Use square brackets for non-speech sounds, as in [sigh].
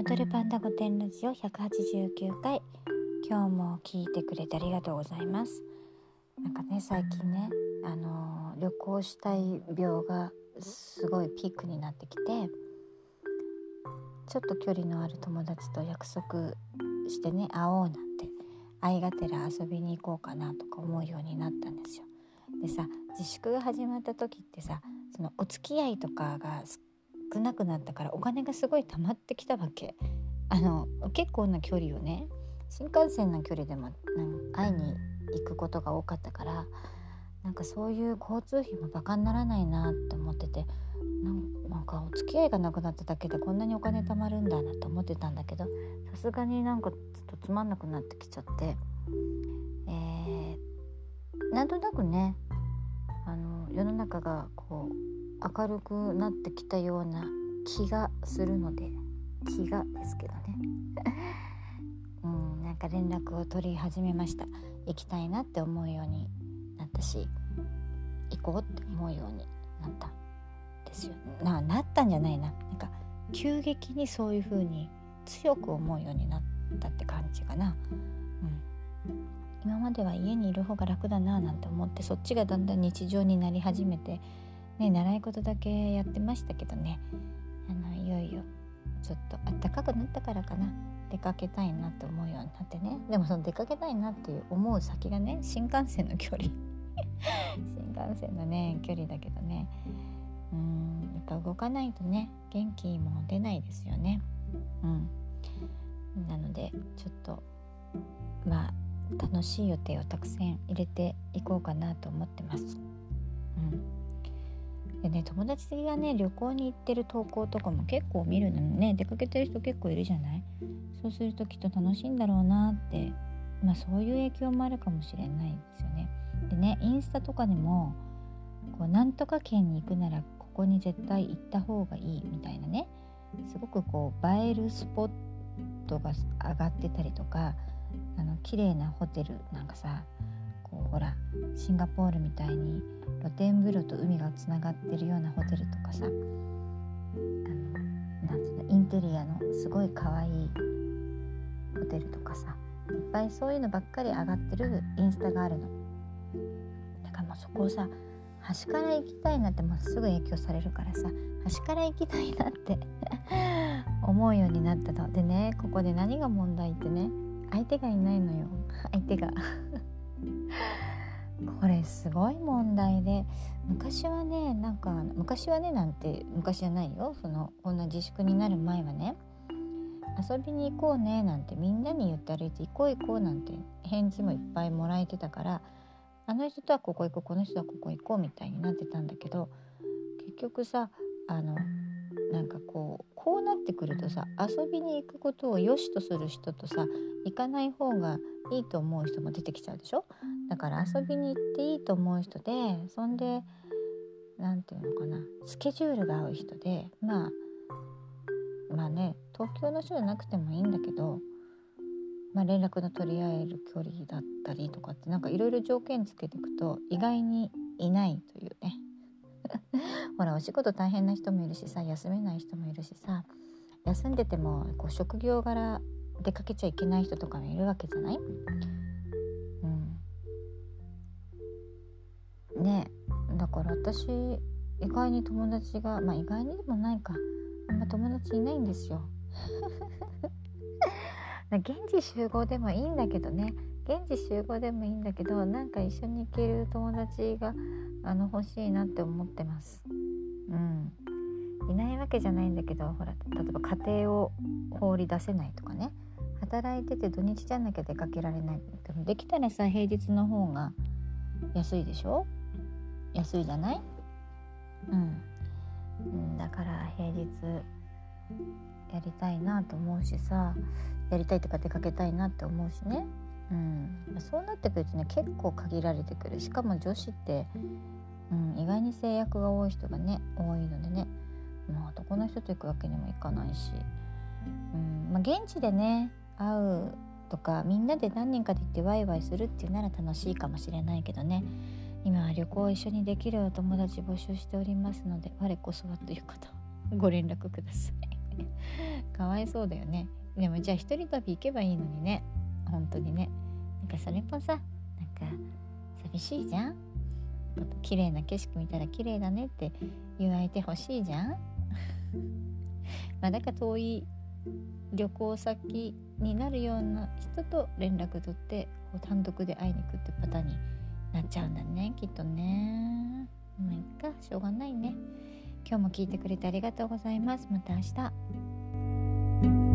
踊るパンダ御殿ラジオ189回今日も聞いてくれてありがとうございます。なんかね最近ねあの旅行したい病がすごいピークになってきてちょっと距離のある友達と約束してね会おうなんて愛がてら遊びに行こうかなとか思うようになったんですよ。でさ自粛が始まった時ってさそのお付き合いとかが少なくなったからお金がすごい溜まってきたわけ。あの結構な距離をね新幹線の距離でも会いに行くことが多かったからなんかそういう交通費もバカにならないなって思っててなんかお付き合いがなくなっただけでこんなにお金貯まるんだなと思ってたんだけどさすがになんかちょっとつまんなくなってきちゃってえー、なんとなくねあの世の中がこう明るくなってきたような気がするので気がですけどね。[laughs] うんなんか連絡を取り始めました。行きたいなって思うようになったし行こうって思うようになったですよ。ななったんじゃないな。なんか急激にそういう風に強く思うようになったって感じかな、うん、今までは家にいる方が楽だななんて思ってそっちがだんだん日常になり始めて、ね、習い事だけやってましたけどね。あのいよいよちょっと暖かくなったからかな。出かけたいなって思うようになってね。でもその出かけたいなっていう思う先がね新幹線の距離。[laughs] 新幹線のね距離だけどね。うんやっぱ動かないとね元気も出ないですよね。うん。なのでちょっとまあ楽しい予定をたくさん入れていこうかなと思ってます。うん。でね友達がね旅行に行ってる投稿とかも結構見るのね。出かけてる人結構いるじゃない？そうするときっと楽しいんだろうなって。まあそういう影響もあるかもしれないですよね。でねインスタとかでもこうなんとか県に行くならここに絶対行った方がいいみたいなね。すごくこう映えるスポットが上がってたりとかあの綺麗なホテルなんかさほらシンガポールみたいに露天風呂と海がつながってるようなホテルとかさあのなんつうのインテリアのすごい可愛いホテルとかさいっぱいそういうのばっかり上がってるインスタがあるの。だからもうそこをさ端から行きたいなってもうすぐ影響されるからさ端から行きたいなって [laughs] 思うようになったの。でねここで何が問題ってね相手がいないのよ。相手が。これすごい問題で昔はねなんか昔はねなんて昔じゃないよ。そのこんな自粛になる前はね遊びに行こうねなんてみんなに言って歩いて行こう行こうなんて返事もいっぱいもらえてたからあの人とはここ行こうこの人はここ行こうみたいになってたんだけど結局さあのなんかこうこうなってくるとさ遊びに行くことを良しとする人とさ行かない方がいいと思う人も出てきちゃうでしょ？だから遊びに行っていいと思う人でそんで何て言うのかなスケジュールが合う人でまあまあね東京の人じゃなくてもいいんだけど、まあ、連絡の取り合える距離だったりとかってなんかいろいろ条件つけていくと意外にいないというね。[laughs] ほらお仕事大変な人もいるしさ休めない人もいるしさ休んでてもこう職業柄出かけちゃいけない人とかもいるわけじゃない？うん。ねだから私意外に友達がまあ意外にでもないか。あんま友達いないんですよ。[laughs] [laughs] 現地集合でもいいんだけどね現地集合でもいいんだけどなんか一緒に行ける友達があの欲しいなって思ってます。うん。いないわけじゃないんだけどほら例えば家庭を放り出せないとかね。働いてて土日じゃなきゃ出かけられない。でもできたらさ平日の方が安いでしょ？安いじゃない？うん。うんだから平日やりたいなと思うしさやりたいとか出かけたいなって思うしね。うん、そうなってくるとね結構限られてくる。しかも女子って、うん、意外に制約が多い人がね多いのでね、まあ、男の人と行くわけにもいかないし、うん。まあ、現地でね会うとかみんなで何人かで行ってワイワイするっていうなら楽しいかもしれないけどね。今は旅行を一緒にできるお友達募集しておりますので我こそはという方ご連絡ください。[laughs] かわいそうだよね。でもじゃあ一人旅行けばいいのにね。本当にね。なんかそれもさなんか寂しいじゃん。綺麗な景色見たら綺麗だねって言われてほしいじゃん。まあだから遠い旅行先になるような人と連絡取ってこう単独で会いに行くってパターンになっちゃうんだねきっとね。まあいっかしょうがないね。今日も聞いてくれてありがとうございます。また明日。